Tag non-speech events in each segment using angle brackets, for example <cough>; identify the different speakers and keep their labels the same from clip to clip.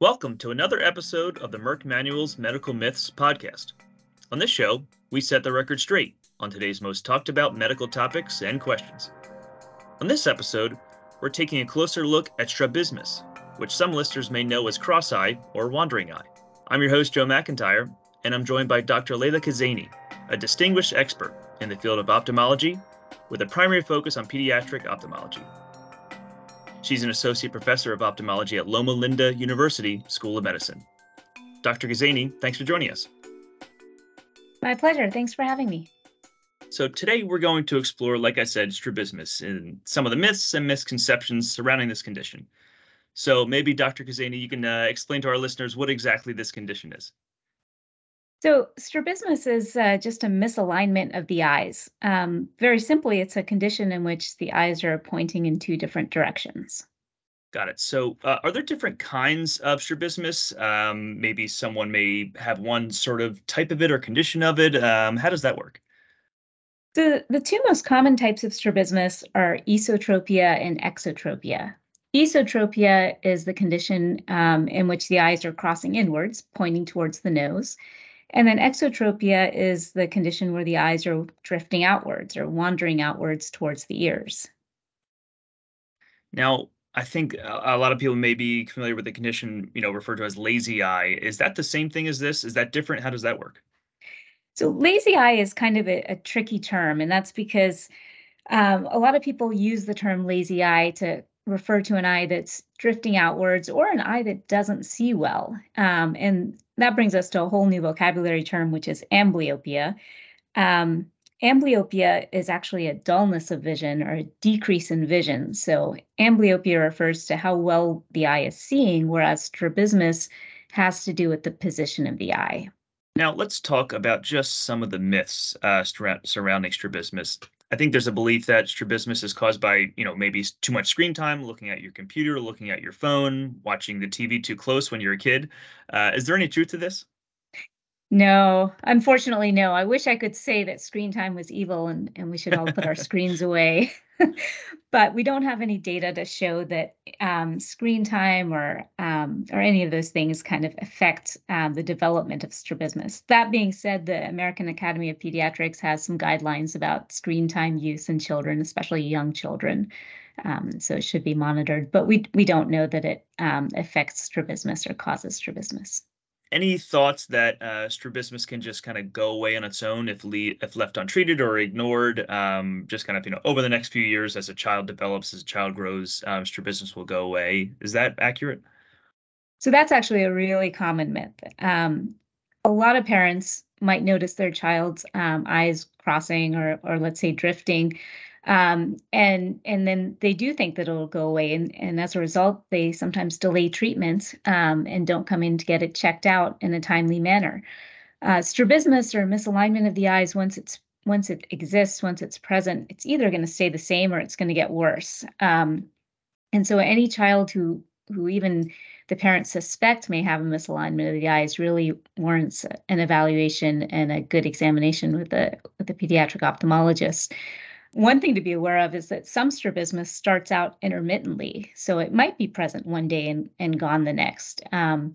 Speaker 1: Welcome to another episode of the Merck Manual's Medical Myths podcast. On this show, we set the record straight on today's most talked about medical topics and questions. On this episode, we're taking a closer look at strabismus, which some listeners may know as cross eye or wandering eye. I'm your host, Joe McIntyre, and I'm joined by Dr. Leila Khazaeni, a distinguished expert in the field of ophthalmology with a primary focus on pediatric ophthalmology. She's an associate professor of ophthalmology at Loma Linda University School of Medicine. Dr. Khazaeni, thanks for joining us.
Speaker 2: My pleasure. Thanks for having me.
Speaker 1: So today we're going to explore, like I said, strabismus and some of the myths and misconceptions surrounding this condition. So maybe Dr. Khazaeni, you can uh, explain to our listeners what exactly this condition is.
Speaker 2: So, strabismus is uh, just a misalignment of the eyes. Um, very simply, it's a condition in which the eyes are pointing in two different directions.
Speaker 1: Got it. So, uh, are there different kinds of strabismus? Um, maybe someone may have one sort of type of it or condition of it. Um, how does that work?
Speaker 2: The, the two most common types of strabismus are esotropia and exotropia. Esotropia is the condition um, in which the eyes are crossing inwards, pointing towards the nose. And then exotropia is the condition where the eyes are drifting outwards or wandering outwards towards the ears.
Speaker 1: Now, I think a lot of people may be familiar with the condition, you know, referred to as lazy eye. Is that the same thing as this? Is that different? How does that work?
Speaker 2: So, lazy eye is kind of a, a tricky term, and that's because um, a lot of people use the term lazy eye to refer to an eye that's drifting outwards or an eye that doesn't see well. Um, and that brings us to a whole new vocabulary term, which is amblyopia. Um, amblyopia is actually a dullness of vision or a decrease in vision. So, amblyopia refers to how well the eye is seeing, whereas strabismus has to do with the position of the eye.
Speaker 1: Now, let's talk about just some of the myths uh, surrounding strabismus. I think there's a belief that strabismus is caused by, you know, maybe too much screen time, looking at your computer, looking at your phone, watching the TV too close when you're a kid. Uh, is there any truth to this?
Speaker 2: No, unfortunately, no. I wish I could say that screen time was evil and, and we should all put our <laughs> screens away. <laughs> but we don't have any data to show that um, screen time or um, or any of those things kind of affect um, the development of strabismus. That being said, the American Academy of Pediatrics has some guidelines about screen time use in children, especially young children. Um, so it should be monitored, but we we don't know that it um, affects strabismus or causes strabismus
Speaker 1: any thoughts that uh, strabismus can just kind of go away on its own if le- if left untreated or ignored? Um, just kind of you know over the next few years as a child develops, as a child grows, um, strabismus will go away. Is that accurate?
Speaker 2: So that's actually a really common myth. Um, a lot of parents might notice their child's um, eyes crossing or or let's say drifting um, and and then they do think that it'll go away and, and as a result they sometimes delay treatment um, and don't come in to get it checked out in a timely manner. Uh, strabismus or misalignment of the eyes once it's once it exists once it's present it's either going to stay the same or it's going to get worse. Um, and so any child who who even the parents suspect may have a misalignment of the eyes really warrants an evaluation and a good examination with the with the pediatric ophthalmologist one thing to be aware of is that some strabismus starts out intermittently. So it might be present one day and, and gone the next. Um,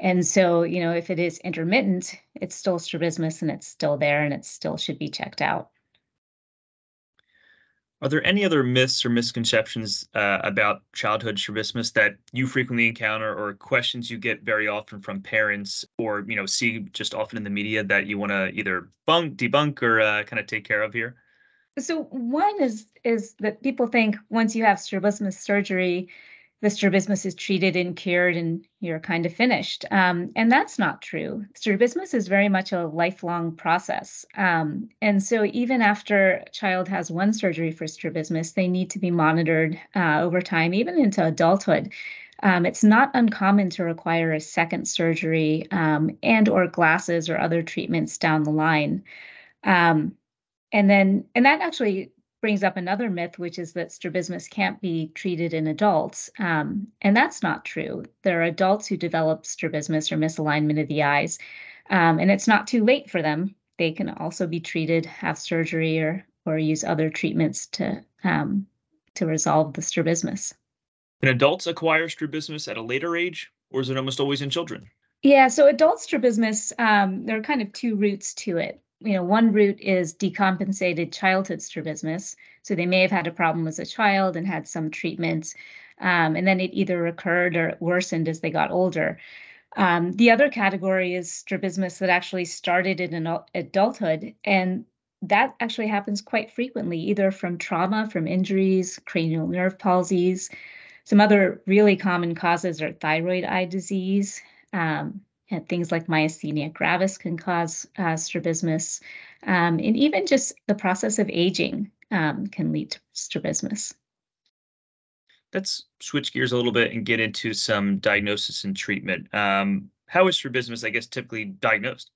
Speaker 2: and so, you know, if it is intermittent, it's still strabismus and it's still there and it still should be checked out.
Speaker 1: Are there any other myths or misconceptions uh, about childhood strabismus that you frequently encounter or questions you get very often from parents or, you know, see just often in the media that you want to either bunk, debunk or uh, kind of take care of here?
Speaker 2: So one is is that people think once you have strabismus surgery, the strabismus is treated and cured and you're kind of finished. Um, and that's not true. Strabismus is very much a lifelong process. Um, and so even after a child has one surgery for strabismus, they need to be monitored uh, over time, even into adulthood. Um, it's not uncommon to require a second surgery um, and or glasses or other treatments down the line. Um, and then, and that actually brings up another myth, which is that strabismus can't be treated in adults. Um, and that's not true. There are adults who develop strabismus or misalignment of the eyes, um, and it's not too late for them. They can also be treated, have surgery, or or use other treatments to um, to resolve the strabismus.
Speaker 1: Can adults acquire strabismus at a later age, or is it almost always in children?
Speaker 2: Yeah, so adult strabismus, um, there are kind of two routes to it. You know, one route is decompensated childhood strabismus. So they may have had a problem as a child and had some treatment, um, and then it either recurred or worsened as they got older. Um, the other category is strabismus that actually started in adulthood, and that actually happens quite frequently, either from trauma, from injuries, cranial nerve palsies. Some other really common causes are thyroid eye disease, um, and things like myasthenia gravis can cause uh, strabismus, um, and even just the process of aging um, can lead to strabismus.
Speaker 1: Let's switch gears a little bit and get into some diagnosis and treatment. Um, how is strabismus, I guess, typically diagnosed?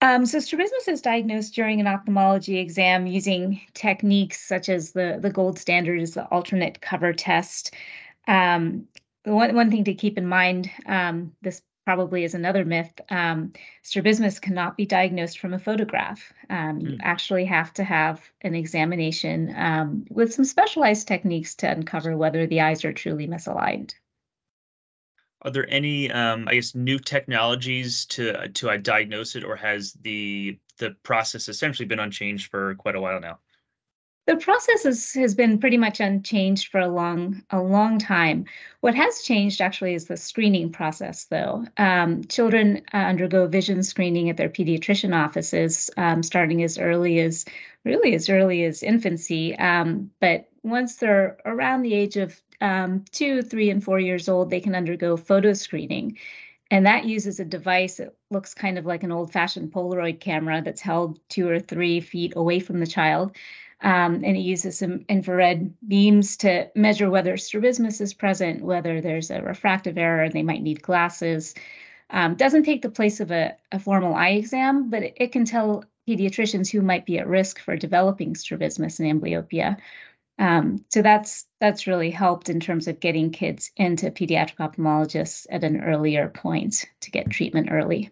Speaker 2: Um, so strabismus is diagnosed during an ophthalmology exam using techniques such as the, the gold standard is the alternate cover test. Um, one, one thing to keep in mind, um, this probably is another myth, um, strabismus cannot be diagnosed from a photograph. Um, mm. You hmm. actually have to have an examination um, with some specialized techniques to uncover whether the eyes are truly misaligned.
Speaker 1: Are there any, um, I guess, new technologies to to uh, diagnose it, or has the the process essentially been unchanged for quite a while now?
Speaker 2: The process is, has been pretty much unchanged for a long, a long time. What has changed actually is the screening process, though. Um, children uh, undergo vision screening at their pediatrician offices, um, starting as early as, really as early as infancy. Um, but once they're around the age of um, two, three, and four years old, they can undergo photo screening. And that uses a device that looks kind of like an old fashioned Polaroid camera that's held two or three feet away from the child. Um, and it uses some infrared beams to measure whether strabismus is present, whether there's a refractive error, they might need glasses. Um, doesn't take the place of a, a formal eye exam, but it, it, can tell pediatricians who might be at risk for developing strabismus and amblyopia. Um, so that's that's really helped in terms of getting kids into pediatric ophthalmologists at an earlier point to get treatment early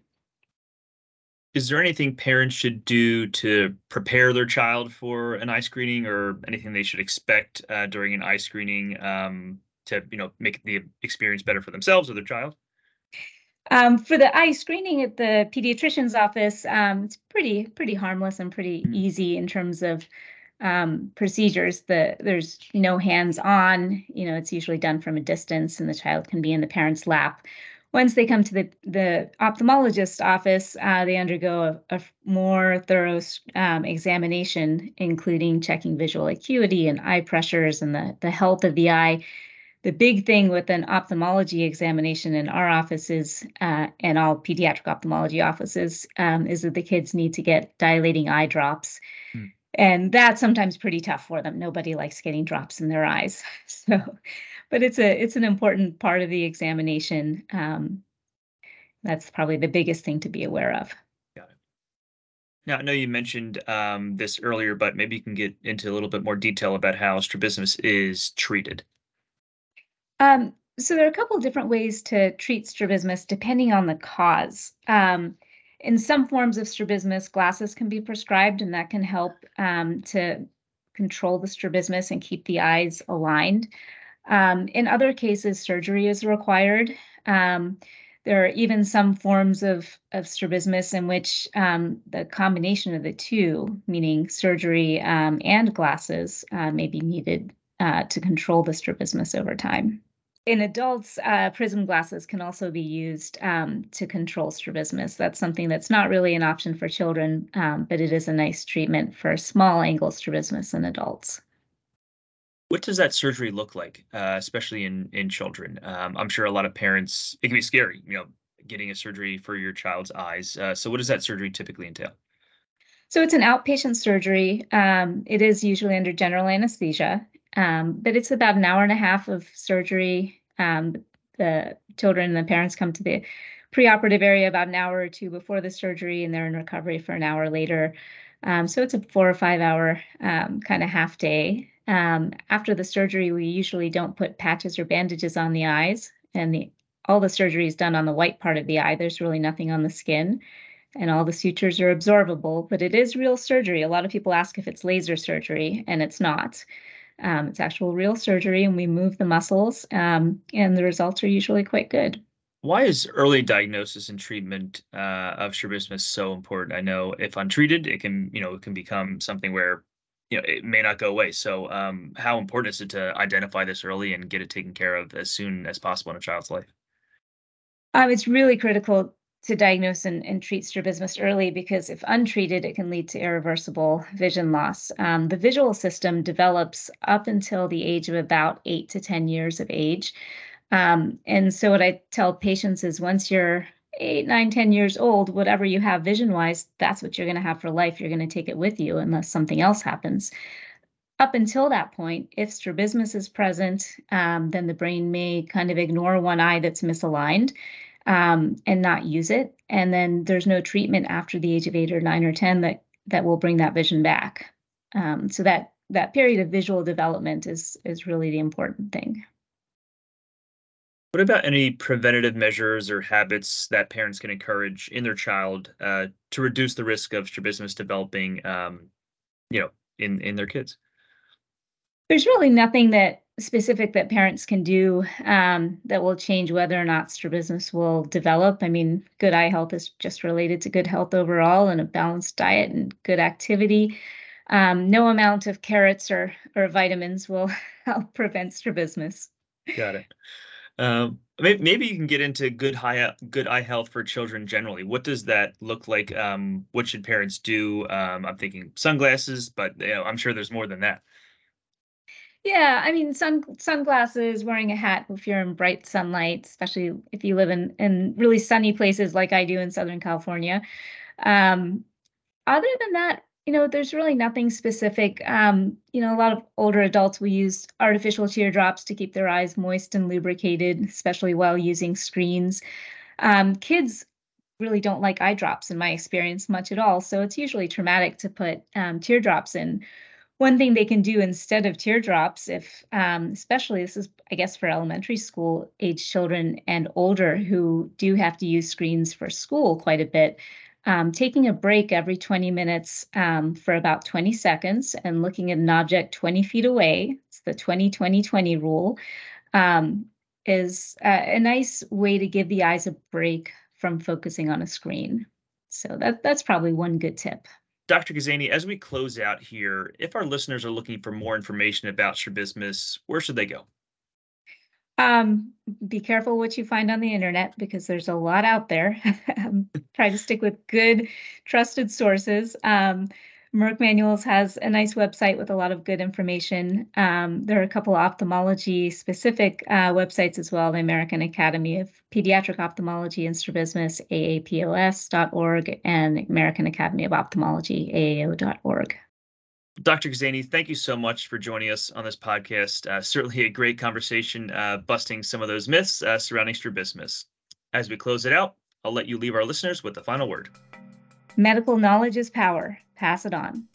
Speaker 1: is there anything parents should do to prepare their child for an eye screening or anything they should expect uh, during an eye screening um, to you know make the experience better for themselves or their child?
Speaker 2: Um, for the eye screening at the pediatrician's office um, it's pretty pretty harmless and pretty mm-hmm. easy in terms of um, procedures. The there's no hands on you know it's usually done from a distance and the child can be in the parent's lap once they come to the, the ophthalmologist office, uh, they undergo a, a more thorough um, examination, including checking visual acuity and eye pressures and the, the health of the eye. The big thing with an ophthalmology examination in our office is, uh, and all pediatric ophthalmology offices, um, is that the kids need to get dilating eye drops. Hmm. And that's sometimes pretty tough for them. Nobody likes getting drops in their eyes. <laughs> So but it's a it's an important part of the examination. Um, that's probably the biggest thing to be aware of.
Speaker 1: Got it. Now I know you mentioned um, this earlier, but maybe you can get into a little bit more detail about how strabismus is treated.
Speaker 2: Um, so there are a couple of different ways to treat strabismus depending on the cause. Um, in some forms of strabismus, glasses can be prescribed, and that can help um, to control the strabismus and keep the eyes aligned. Um, in other cases, surgery is required. Um, there are even some forms of, of strabismus in which um, the combination of the two, meaning surgery um, and glasses, uh, may be needed uh, to control the strabismus over time. In adults, uh, prism glasses can also be used um, to control strabismus. That's something that's not really an option for children, um, but it is a nice treatment for small angle strabismus in adults.
Speaker 1: What does that surgery look like, uh, especially in in children? Um, I'm sure a lot of parents it can be scary, you know, getting a surgery for your child's eyes. Uh, so, what does that surgery typically entail?
Speaker 2: So, it's an outpatient surgery. Um, it is usually under general anesthesia, um, but it's about an hour and a half of surgery. Um, the children and the parents come to the preoperative area about an hour or two before the surgery, and they're in recovery for an hour later. Um, so it's a four or five hour um, kind of half day. Um, after the surgery, we usually don't put patches or bandages on the eyes, and the, all the surgery is done on the white part of the eye. There's really nothing on the skin, and all the sutures are absorbable, but it is real surgery. A lot of people ask if it's laser surgery, and it's not. Um, it's actual real surgery, and we move the muscles, um, and the results are usually quite good.
Speaker 1: Why is early diagnosis and treatment uh, of strabismus so important? I know if untreated, it can you know it can become something where you know it may not go away. So, um, how important is it to identify this early and get it taken care of as soon as possible in a child's life?
Speaker 2: Um, it's really critical to diagnose and, and, treat strabismus early because if untreated, it can lead to irreversible vision loss. Um, the visual system develops up until the age of about eight to 10 years of age. Um, and so, what I tell patients is once you're eight, nine, 10 years old, whatever you have vision wise, that's what you're going to have for life. You're going to take it with you unless something else happens. Up until that point, if strabismus is present, um, then the brain may kind of ignore one eye that's misaligned um, and not use it. And then there's no treatment after the age of eight or nine or 10 that, that will bring that vision back. Um, so that, that period of visual development is, is really the important thing.
Speaker 1: What about any preventative measures or habits that parents can encourage in their child uh, to reduce the risk of strabismus developing, um, you know, in in their kids?
Speaker 2: There's really nothing that specific that parents can do um, that will change whether or not strabismus will develop. I mean, good eye health is just related to good health overall and a balanced diet and good activity. Um, no amount of carrots or, or vitamins will <laughs> help prevent strabismus.
Speaker 1: Got it. Um, maybe you can get into good high good eye health for children generally. What does that look like? Um, what should parents do? Um, I'm thinking sunglasses, but you know, I'm sure there's more than that.
Speaker 2: Yeah, I mean, sun sunglasses, wearing a hat if you're in bright sunlight, especially if you live in in really sunny places like I do in Southern California. Um, other than that, you know, there's really nothing specific. Um, you know, a lot of older adults will use artificial teardrops to keep their eyes moist and lubricated, especially while using screens. Um, kids really don't like eye drops, in my experience, much at all. So it's usually traumatic to put um, teardrops in one thing they can do instead of teardrops, if um, especially this is, I guess, for elementary school age children and older who do have to use screens for school quite a bit, um, taking a break every 20 minutes um, for about 20 seconds and looking at an object 20 feet away, it's the 20 20 20 rule, um, is a, a nice way to give the eyes a break from focusing on a screen. So that, that's probably one good tip.
Speaker 1: Dr. Khazaeni, as we close out here, if our listeners are looking for more information about strabismus, where should they go?
Speaker 2: Um, be careful what you find on the internet because there's a lot out there. <laughs> Try to stick with good, trusted sources. Um, Merck Manuals has a nice website with a lot of good information. Um, there are a couple ophthalmology specific uh, websites as well the American Academy of Pediatric Ophthalmology and Strabismus, aapos.org, and American Academy of Ophthalmology, aao.org.
Speaker 1: Dr. Khazaeni, thank you so much for joining us on this podcast. Uh, certainly a great conversation, uh, busting some of those myths uh, surrounding strabismus. As we close it out, I'll let you leave our listeners with the final word.
Speaker 2: Medical knowledge is power. Pass it on.